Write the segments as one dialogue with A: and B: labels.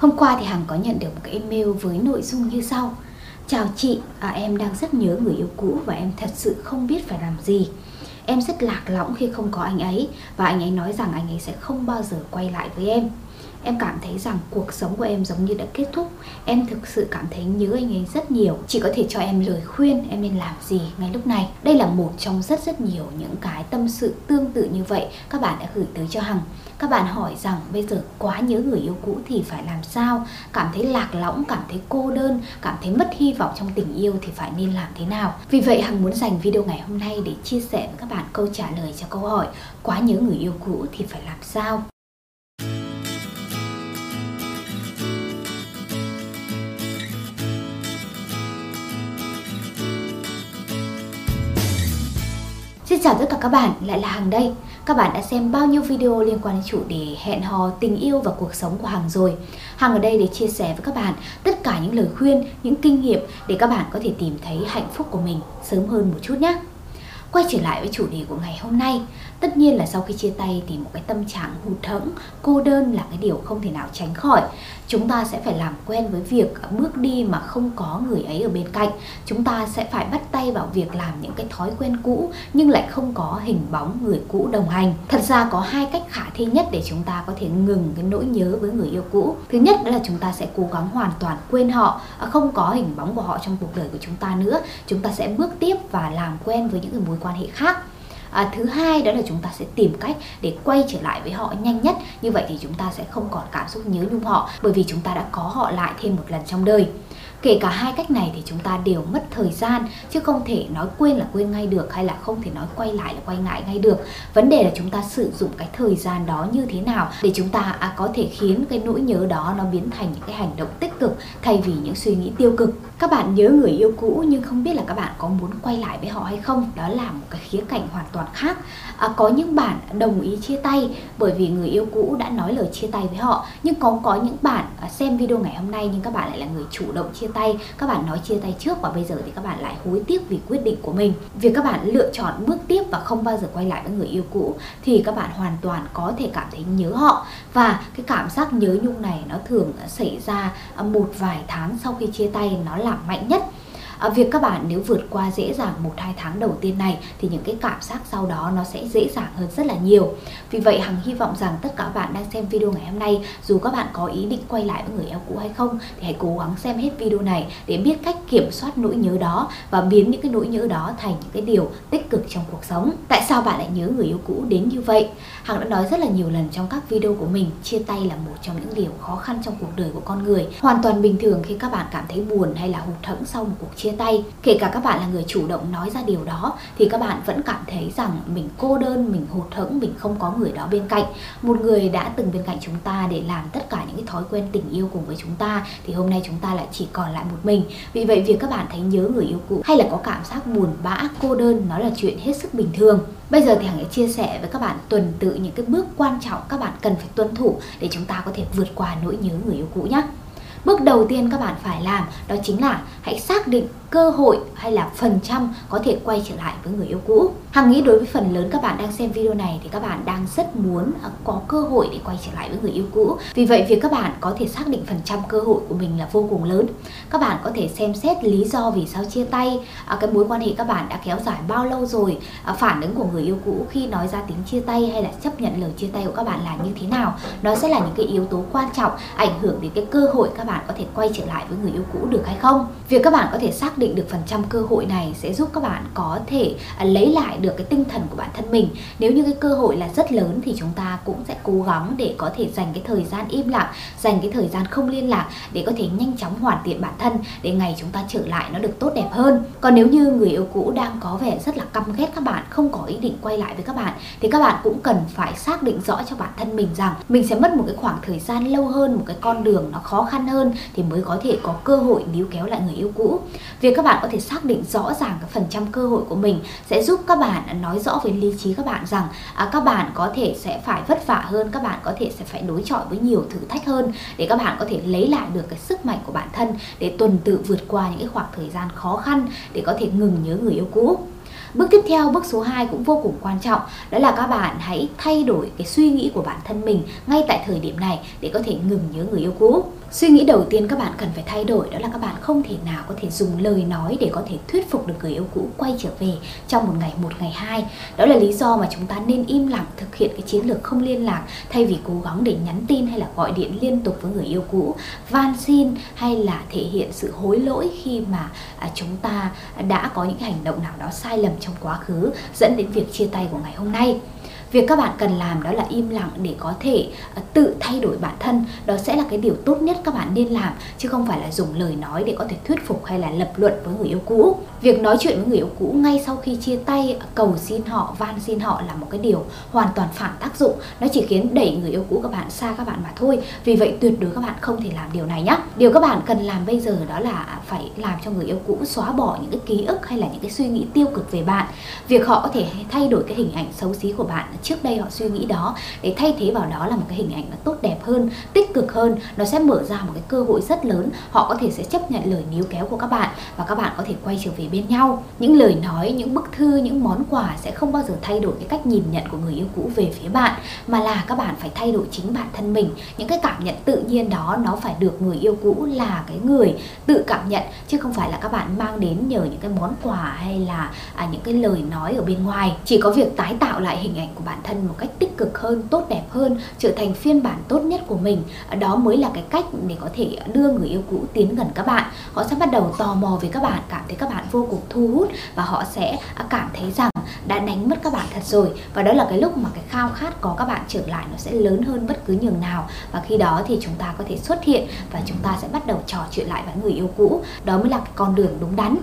A: Hôm qua thì Hằng có nhận được một cái email với nội dung như sau. Chào chị, à, em đang rất nhớ người yêu cũ và em thật sự không biết phải làm gì. Em rất lạc lõng khi không có anh ấy Và anh ấy nói rằng anh ấy sẽ không bao giờ quay lại với em. Em cảm thấy rằng cuộc sống của em giống như đã kết thúc. Em thực sự cảm thấy nhớ anh ấy rất nhiều. Chị có thể cho em lời khuyên em nên làm gì ngay lúc này. Đây là một trong rất rất nhiều những cái tâm sự tương tự như vậy Các bạn đã gửi tới cho Hằng. Các bạn hỏi rằng bây giờ quá nhớ người yêu cũ thì phải làm sao? Cảm thấy lạc lõng, cảm thấy cô đơn, cảm thấy mất hy vọng trong tình yêu thì phải nên làm thế nào? Vì vậy, hằng muốn dành video ngày hôm nay để chia sẻ với các bạn câu trả lời cho câu hỏi, quá nhớ người yêu cũ thì phải làm sao? Xin chào tất cả các bạn, lại là Hằng đây. Các bạn đã xem bao nhiêu video liên quan đến chủ đề hẹn hò, tình yêu và cuộc sống của Hằng rồi. Hằng ở đây để chia sẻ với các bạn tất cả những lời khuyên, những kinh nghiệm để các bạn có thể tìm thấy hạnh phúc của mình sớm hơn một chút nhé. Quay trở lại với chủ đề của ngày hôm nay Tất nhiên là sau khi chia tay thì một cái tâm trạng hụt hẫng, cô đơn là cái điều không thể nào tránh khỏi. Chúng ta sẽ phải làm quen với việc bước đi mà không có người ấy ở bên cạnh. Chúng ta sẽ phải bắt tay vào việc làm những cái thói quen cũ nhưng lại không có hình bóng người cũ đồng hành. Thật ra có hai cách khả thi nhất để chúng ta có thể ngừng cái nỗi nhớ với người yêu cũ. Thứ nhất đó là chúng ta sẽ cố gắng hoàn toàn quên họ, à, không có hình bóng của họ trong cuộc đời của chúng ta nữa. Chúng ta sẽ bước tiếp và làm quen với những cái mối quan hệ khác à, thứ hai đó là chúng ta sẽ tìm cách để quay trở lại với họ nhanh nhất như vậy thì chúng ta sẽ không còn cảm xúc nhớ nhung họ bởi vì chúng ta đã có họ lại thêm một lần trong đời Kể cả hai cách này thì chúng ta đều mất thời gian chứ không thể nói quên là quên ngay được hay là không thể nói quay lại là quay lại ngay được. Vấn đề là chúng ta sử dụng cái thời gian đó như thế nào để chúng ta à, có thể khiến cái nỗi nhớ đó nó biến thành những cái hành động tích cực thay vì những suy nghĩ tiêu cực. Các bạn nhớ người yêu cũ nhưng không biết là các bạn có muốn quay lại với họ hay không. Đó là một cái khía cạnh hoàn toàn khác. À, có những bạn đồng ý chia tay bởi vì người yêu cũ đã nói lời chia tay với họ. Nhưng có có những bạn à, xem video ngày hôm nay nhưng các bạn lại là người chủ động chia tay. Các bạn nói chia tay trước và bây giờ thì các bạn lại hối tiếc vì quyết định của mình. Việc các bạn lựa chọn bước tiếp và không bao giờ quay lại với người yêu cũ thì các bạn hoàn toàn có thể cảm thấy nhớ họ. Và cái cảm giác nhớ nhung này nó thường xảy ra à, một vài tháng sau khi chia tay nó làm mạnh nhất à, việc các bạn nếu vượt qua dễ dàng một hai tháng đầu tiên này thì những cái cảm giác sau đó nó sẽ dễ dàng hơn rất là nhiều. Vì vậy hằng hy vọng rằng tất cả các bạn đang xem video ngày hôm nay dù các bạn có ý định quay lại với người yêu cũ hay không thì hãy cố gắng xem hết video này để biết cách kiểm soát nỗi nhớ đó và biến những cái nỗi nhớ đó thành những cái điều tích cực trong cuộc sống. Tại sao bạn lại nhớ người yêu cũ đến như vậy? Hằng đã nói rất là nhiều lần trong các video của mình chia tay là một trong những điều khó khăn trong cuộc đời của con người. Hoàn toàn bình thường khi các bạn cảm thấy buồn hay là hụt hẫng sau một cuộc chia chia tay. Kể cả các bạn là người chủ động nói ra điều đó, thì các bạn vẫn cảm thấy rằng mình cô đơn, mình hụt hẫng, mình không có người đó bên cạnh. Một người đã từng bên cạnh chúng ta để làm tất cả những cái thói quen tình yêu cùng với chúng ta, thì hôm nay chúng ta lại chỉ còn lại một mình. Vì vậy, việc các bạn thấy nhớ người yêu cũ hay là có cảm giác buồn bã, cô đơn, nó là chuyện hết sức bình thường. Bây giờ thì Hằng sẽ chia sẻ với các bạn tuần tự những cái bước quan trọng các bạn cần phải tuân thủ để chúng ta có thể vượt qua nỗi nhớ người yêu cũ nhé. Bước đầu tiên các bạn phải làm đó chính là hãy xác định cơ hội hay là phần trăm có thể quay trở lại với người yêu cũ. Hằng nghĩ đối với phần lớn các bạn đang xem video này thì các bạn đang rất muốn à, có cơ hội để quay trở lại với người yêu cũ. Vì vậy việc các bạn có thể xác định phần trăm cơ hội của mình là vô cùng lớn. Các bạn có thể xem xét lý do vì sao chia tay, à, cái mối quan hệ các bạn đã kéo dài bao lâu rồi, à, phản ứng của người yêu cũ khi nói ra tiếng chia tay hay là chấp nhận lời chia tay của các bạn là như thế nào. Nó sẽ là những cái yếu tố quan trọng ảnh hưởng đến cái cơ hội các bạn bạn có thể quay trở lại với người yêu cũ được hay không. Việc các bạn có thể xác định được phần trăm cơ hội này sẽ giúp các bạn có thể à, lấy lại được cái tinh thần của bản thân mình. Nếu như cái cơ hội là rất lớn thì chúng ta cũng sẽ cố gắng để có thể dành cái thời gian im lặng, dành cái thời gian không liên lạc để có thể nhanh chóng hoàn thiện bản thân, để ngày chúng ta trở lại nó được tốt đẹp hơn. Còn nếu như người yêu cũ đang có vẻ rất là căm ghét các bạn, không có ý định quay lại với các bạn, thì các bạn cũng cần phải xác định rõ cho bản thân mình rằng mình sẽ mất một cái khoảng thời gian lâu hơn, một cái con đường nó khó khăn hơn thì mới có thể có cơ hội níu kéo lại người yêu cũ. Việc các bạn có thể xác định rõ ràng cái phần trăm cơ hội của mình sẽ giúp các bạn nói rõ với lý trí các bạn rằng à, các bạn có thể sẽ phải vất vả hơn các bạn có thể sẽ phải đối chọi với nhiều thử thách hơn để các bạn có thể lấy lại được cái sức mạnh của bản thân để tuần tự vượt qua những cái khoảng thời gian khó khăn để có thể ngừng nhớ người yêu cũ. Bước tiếp theo, bước số 2 cũng vô cùng quan trọng, đó là các bạn hãy thay đổi cái suy nghĩ của bản thân mình ngay tại thời điểm này để có thể ngừng nhớ người yêu cũ. Suy nghĩ đầu tiên các bạn cần phải thay đổi đó là các bạn không thể nào có thể dùng lời nói để có thể thuyết phục được người yêu cũ quay trở về trong một ngày một ngày hai. Đó là lý do mà chúng ta nên im lặng thực hiện cái chiến lược không liên lạc thay vì cố gắng để nhắn tin hay là gọi điện liên tục với người yêu cũ, van xin hay là thể hiện sự hối lỗi khi mà à, chúng ta đã có những hành động nào đó sai lầm trong quá khứ dẫn đến việc chia tay của ngày hôm nay việc các bạn cần làm đó là im lặng để có thể ờ, tự thay đổi bản thân. Đó sẽ là cái điều tốt nhất các bạn nên làm, chứ không phải là dùng lời nói để có thể thuyết phục hay là lập luận với người yêu cũ. Việc nói chuyện với người yêu cũ ngay sau khi chia tay, cầu xin họ, van xin họ là một cái điều hoàn toàn phản tác dụng. Nó chỉ khiến đẩy người yêu cũ các bạn xa các bạn mà thôi. Vì vậy tuyệt đối các bạn không thể làm điều này nhé điều các bạn cần làm bây giờ đó là phải làm cho người yêu cũ xóa bỏ những cái ký ức hay là những cái suy nghĩ tiêu cực về bạn. Việc họ có thể thay đổi cái hình ảnh xấu xí của bạn trước đây họ suy nghĩ đó để thay thế vào đó là một cái hình ảnh nó tốt đẹp hơn tích cực hơn. Nó sẽ mở ra một cái cơ hội rất lớn. Họ có thể sẽ chấp nhận lời níu kéo của các bạn và các bạn có thể quay trở về bên nhau. Những lời nói những bức thư những món quà sẽ không bao giờ thay đổi cái cách nhìn nhận của người yêu cũ về phía bạn mà là các bạn phải thay đổi chính bản thân mình. Những cái cảm nhận tự nhiên đó nó phải được người yêu cũ là cái người tự cảm nhận chứ không phải là các bạn mang đến nhờ những cái món quà hay là à, những cái lời nói ở bên ngoài. Chỉ có việc tái tạo lại hình ảnh của bản thân một cách tích cực hơn, tốt đẹp hơn, trở thành phiên bản tốt nhất của mình. Đó mới là cái cách để có thể đưa người yêu cũ tiến gần các bạn. Họ sẽ bắt đầu tò mò về các bạn, cảm thấy các bạn vô cùng thu hút và họ sẽ à, cảm thấy rằng đã đánh mất các bạn thật rồi. Và đó là cái lúc mà cái khao khát có các bạn trở lại nó sẽ lớn hơn bất cứ nhường nào. Và khi đó thì chúng ta có thể xuất hiện và chúng ta sẽ bắt đầu trò chuyện lại với người yêu cũ. Đó mới là cái con đường đúng đắn.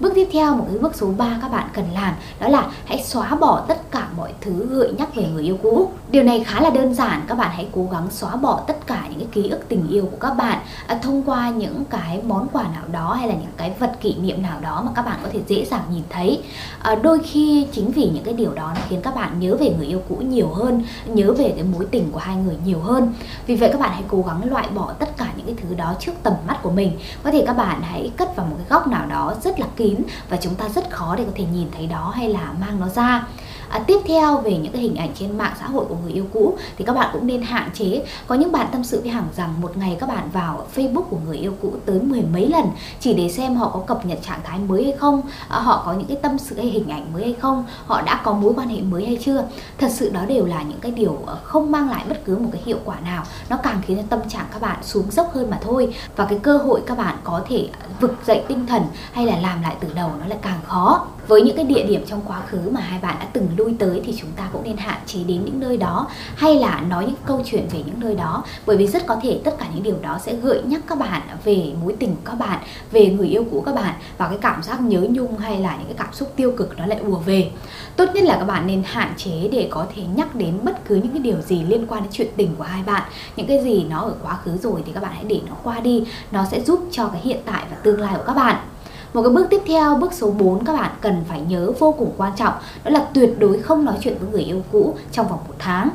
A: Bước tiếp theo, một cái bước số 3 các bạn cần làm đó là hãy xóa bỏ tất cả mọi thứ gợi nhắc về người yêu cũ. Điều này khá là đơn giản, các bạn hãy cố gắng xóa bỏ tất cả những cái ký ức tình yêu của các bạn à, thông qua những cái món quà nào đó hay là những cái vật kỷ niệm nào đó mà các bạn có thể dễ dàng nhìn thấy. À, đôi khi chính vì những cái điều đó nó khiến các bạn nhớ về người yêu cũ nhiều hơn, nhớ về cái mối tình của hai người nhiều hơn. Vì vậy các bạn hãy cố gắng loại bỏ tất cả những cái thứ đó trước tầm mắt của mình. Có thể các bạn hãy cất vào một cái góc nào đó rất là kín và chúng ta rất khó để có thể nhìn thấy đó hay là mang nó ra. À, tiếp theo về những cái hình ảnh trên mạng xã hội của người yêu cũ thì các bạn cũng nên hạn chế. Có những bạn tâm sự với Hằng rằng một ngày các bạn vào Facebook của người yêu cũ tới mười mấy lần chỉ để xem họ có cập nhật trạng thái mới hay không, à, họ có những cái tâm sự hay hình ảnh mới hay không, họ đã có mối quan hệ mới hay chưa. Thật sự đó đều là những cái điều à, không mang lại bất cứ một cái hiệu quả nào. Nó càng khiến cho tâm trạng các bạn xuống dốc hơn mà thôi. Và cái cơ hội các bạn có thể vực dậy tinh thần hay là làm lại từ đầu nó lại càng khó với những cái địa điểm trong quá khứ mà hai bạn đã từng lui tới thì chúng ta cũng nên hạn chế đến những nơi đó, hay là nói những câu chuyện về những nơi đó. Bởi vì rất có thể tất cả những điều đó sẽ gợi nhắc các bạn về mối tình của các bạn, về người yêu cũ các bạn và cái cảm giác nhớ nhung hay là những cái cảm xúc tiêu cực nó lại ùa về. Tốt nhất là các bạn nên hạn chế để có thể nhắc đến bất cứ những cái điều gì liên quan đến chuyện tình của hai bạn. Những cái gì nó ở quá khứ rồi thì các bạn hãy để nó qua đi. Nó sẽ giúp cho cái hiện tại và tương lai của các bạn một cái bước tiếp theo, bước số 4 các bạn cần phải nhớ vô cùng quan trọng Đó là tuyệt đối không nói chuyện với người yêu cũ trong vòng một tháng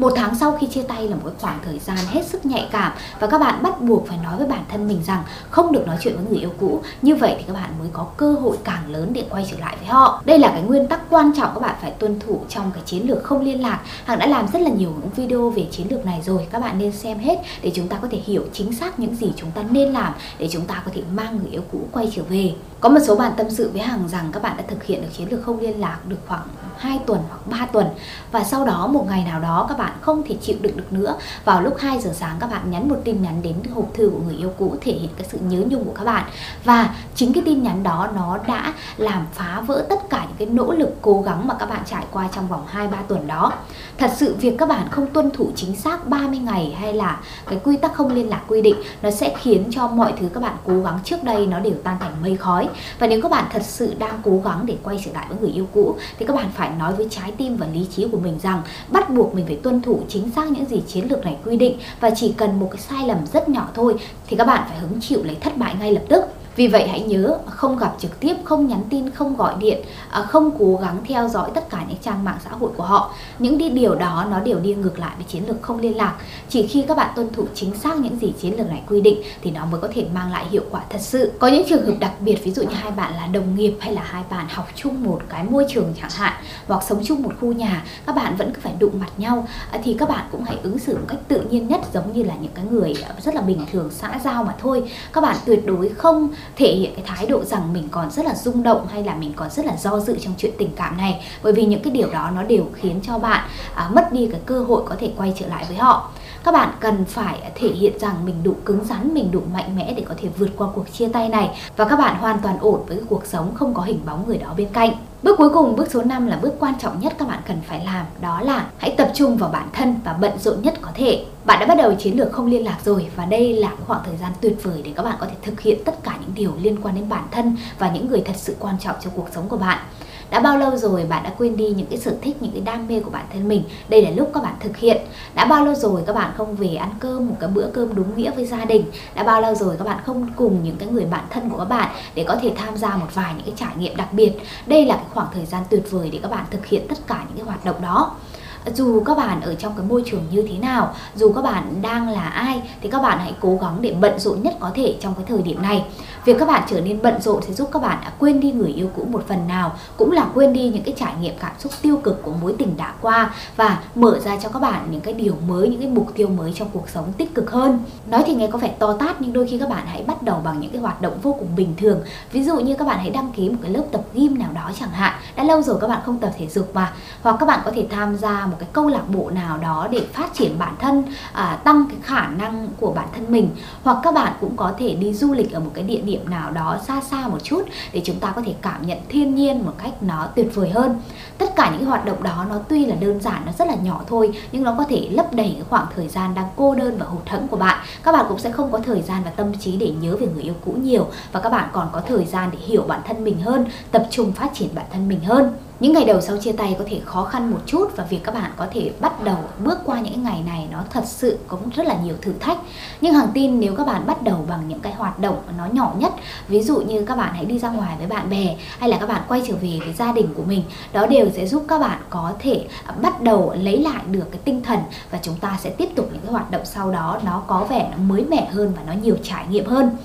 A: một tháng sau khi chia tay là một cái khoảng thời gian hết sức nhạy cảm và các bạn bắt buộc phải nói với bản thân mình rằng không được nói chuyện với người yêu cũ. Như vậy thì các bạn mới có cơ hội càng lớn để quay trở lại với họ. Đây là cái nguyên tắc quan trọng các bạn phải tuân thủ trong cái chiến lược không liên lạc. Hằng đã làm rất là nhiều những video về chiến lược này rồi, các bạn nên xem hết để chúng ta có thể hiểu chính xác những gì chúng ta nên làm để chúng ta có thể mang người yêu cũ quay trở về. Có một số bạn tâm sự với Hằng rằng các bạn đã thực hiện được chiến lược không liên lạc được khoảng 2 tuần hoặc 3 tuần. Và sau đó, một ngày nào đó, các bạn không thể chịu đựng được nữa. Vào lúc 2 giờ sáng, các bạn nhắn một tin nhắn đến hộp thư của người yêu cũ, thể hiện cái sự nhớ nhung của các bạn. Và chính cái tin nhắn đó nó đã làm phá vỡ tất cả những cái nỗ lực cố gắng mà các bạn trải qua trong vòng 2 3 tuần đó. Thật sự việc các bạn không tuân thủ chính xác 30 ngày hay là cái quy tắc không liên lạc quy định, nó sẽ khiến cho mọi thứ các bạn cố gắng trước đây nó đều tan thành mây khói. Và nếu các bạn thật sự đang cố gắng để quay trở lại với người yêu cũ, thì các bạn phải nói với trái tim và lý trí của mình rằng bắt buộc mình phải tuân thủ chính xác những gì chiến lược này quy định. Và chỉ cần một cái sai lầm rất nhỏ thôi, thì các bạn phải hứng chịu lấy thất bại ngay lập tức. Vì vậy hãy nhớ không gặp trực tiếp, không nhắn tin, không gọi điện, à, không cố gắng theo dõi tất cả những trang mạng xã hội của họ. Những đi điều đó nó đều đi ngược lại với chiến lược không liên lạc. Chỉ khi các bạn tuân thủ chính xác những gì chiến lược này quy định thì nó mới có thể mang lại hiệu quả thật sự. Có những trường hợp đặc biệt ví dụ như hai bạn là đồng nghiệp hay là hai bạn học chung một cái môi trường chẳng hạn hoặc sống chung một khu nhà, các bạn vẫn cứ phải đụng mặt nhau à, thì các bạn cũng hãy ứng xử một cách tự nhiên nhất giống như là những cái người rất là bình thường xã giao mà thôi. Các bạn tuyệt đối không thể hiện cái thái độ rằng mình còn rất là rung động hay là mình còn rất là do dự trong chuyện tình cảm này. Bởi vì những cái điều đó nó đều khiến cho bạn à, mất đi cái cơ hội có thể quay trở lại với họ các bạn cần phải thể hiện rằng mình đủ cứng rắn, mình đủ mạnh mẽ để có thể vượt qua cuộc chia tay này và các bạn hoàn toàn ổn với cuộc sống không có hình bóng người đó bên cạnh. Bước cuối cùng, bước số 5 là bước quan trọng nhất các bạn cần phải làm, đó là hãy tập trung vào bản thân và bận rộn nhất có thể. Bạn đã bắt đầu chiến lược không liên lạc rồi và đây là khoảng thời gian tuyệt vời để các bạn có thể thực hiện tất cả những điều liên quan đến bản thân và những người thật sự quan trọng trong cuộc sống của bạn. Đã bao lâu rồi bạn đã quên đi những cái sở thích, những cái đam mê của bản thân mình? Đây là lúc các bạn thực hiện. Đã bao lâu rồi các bạn không về ăn cơm một cái bữa cơm đúng nghĩa với gia đình? Đã bao lâu rồi các bạn không cùng những cái người bạn thân của các bạn để có thể tham gia một vài những cái trải nghiệm đặc biệt? Đây là cái khoảng thời gian tuyệt vời để các bạn thực hiện tất cả những cái hoạt động đó dù các bạn ở trong cái môi trường như thế nào dù các bạn đang là ai thì các bạn hãy cố gắng để bận rộn nhất có thể trong cái thời điểm này việc các bạn trở nên bận rộn sẽ giúp các bạn đã quên đi người yêu cũ một phần nào cũng là quên đi những cái trải nghiệm cảm xúc tiêu cực của mối tình đã qua và mở ra cho các bạn những cái điều mới những cái mục tiêu mới trong cuộc sống tích cực hơn nói thì nghe có vẻ to tát nhưng đôi khi các bạn hãy bắt đầu bằng những cái hoạt động vô cùng bình thường ví dụ như các bạn hãy đăng ký một cái lớp tập gym nào đó chẳng hạn đã lâu rồi các bạn không tập thể dục mà hoặc các bạn có thể tham gia một cái câu lạc bộ nào đó để phát triển bản thân à, tăng cái khả năng của bản thân mình. Hoặc các bạn cũng có thể đi du lịch ở một cái địa điểm nào đó xa xa một chút để chúng ta có thể cảm nhận thiên nhiên một cách nó tuyệt vời hơn. Tất cả những hoạt động đó nó tuy là đơn giản nó rất là nhỏ thôi nhưng nó có thể lấp đầy cái khoảng thời gian đang cô đơn và hụt hẫng của bạn. Các bạn cũng sẽ không có thời gian và tâm trí để nhớ về người yêu cũ nhiều và các bạn còn có thời gian để hiểu bản thân mình hơn tập trung phát triển bản thân mình hơn những ngày đầu sau chia tay có thể khó khăn một chút và việc các bạn có thể bắt đầu bước qua những ngày này nó thật sự cũng rất là nhiều thử thách. Nhưng hàng tin nếu các bạn bắt đầu bằng những cái hoạt động nó nhỏ nhất, ví dụ như các bạn hãy đi ra ngoài với bạn bè hay là các bạn quay trở về với gia đình của mình, đó đều sẽ giúp các bạn có thể à, bắt đầu lấy lại được cái tinh thần và chúng ta sẽ tiếp tục những cái hoạt động sau đó nó có vẻ nó mới mẻ hơn và nó nhiều trải nghiệm hơn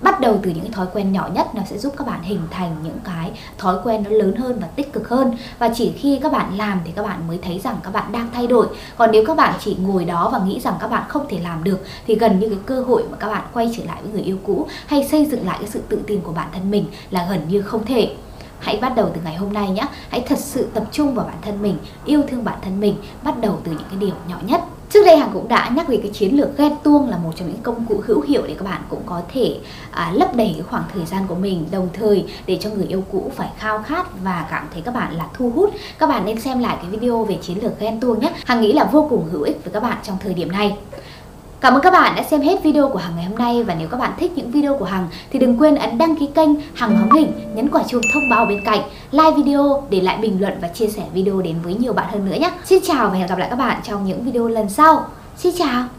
A: bắt đầu từ những cái thói quen nhỏ nhất nó sẽ giúp các bạn hình thành những cái thói quen nó lớn hơn và tích cực hơn. Và chỉ khi các bạn làm thì các bạn mới thấy rằng các bạn đang thay đổi. Còn nếu các bạn chỉ ngồi đó và nghĩ rằng các bạn không thể làm được, thì gần như cái cơ hội mà các bạn quay trở lại với người yêu cũ hay xây dựng lại cái sự tự tin của bản thân mình là gần như không thể. Hãy bắt đầu từ ngày hôm nay nhé Hãy thật sự tập trung vào bản thân mình, Yêu thương bản thân mình. Bắt đầu từ những cái điều nhỏ nhất. Trước đây Hằng cũng đã nhắc về cái chiến lược ghen tuông là một trong những công cụ hữu hiệu để các bạn cũng có thể à, lấp đầy cái khoảng thời gian của mình đồng thời để cho người yêu cũ phải khao khát và cảm thấy các bạn là thu hút. Các bạn nên xem lại cái video về chiến lược ghen tuông nhé. Hằng nghĩ là vô cùng hữu ích với các bạn trong thời điểm này. Cảm ơn các bạn đã xem hết video của Hằng ngày hôm nay và nếu các bạn thích những video của Hằng thì đừng quên ấn đăng ký kênh Hằng Hóm Hình, nhấn quả chuông thông báo bên cạnh, like video, để lại bình luận và chia sẻ video đến với nhiều bạn hơn nữa nhé. Xin chào và hẹn gặp lại các bạn trong những video lần sau. Xin chào!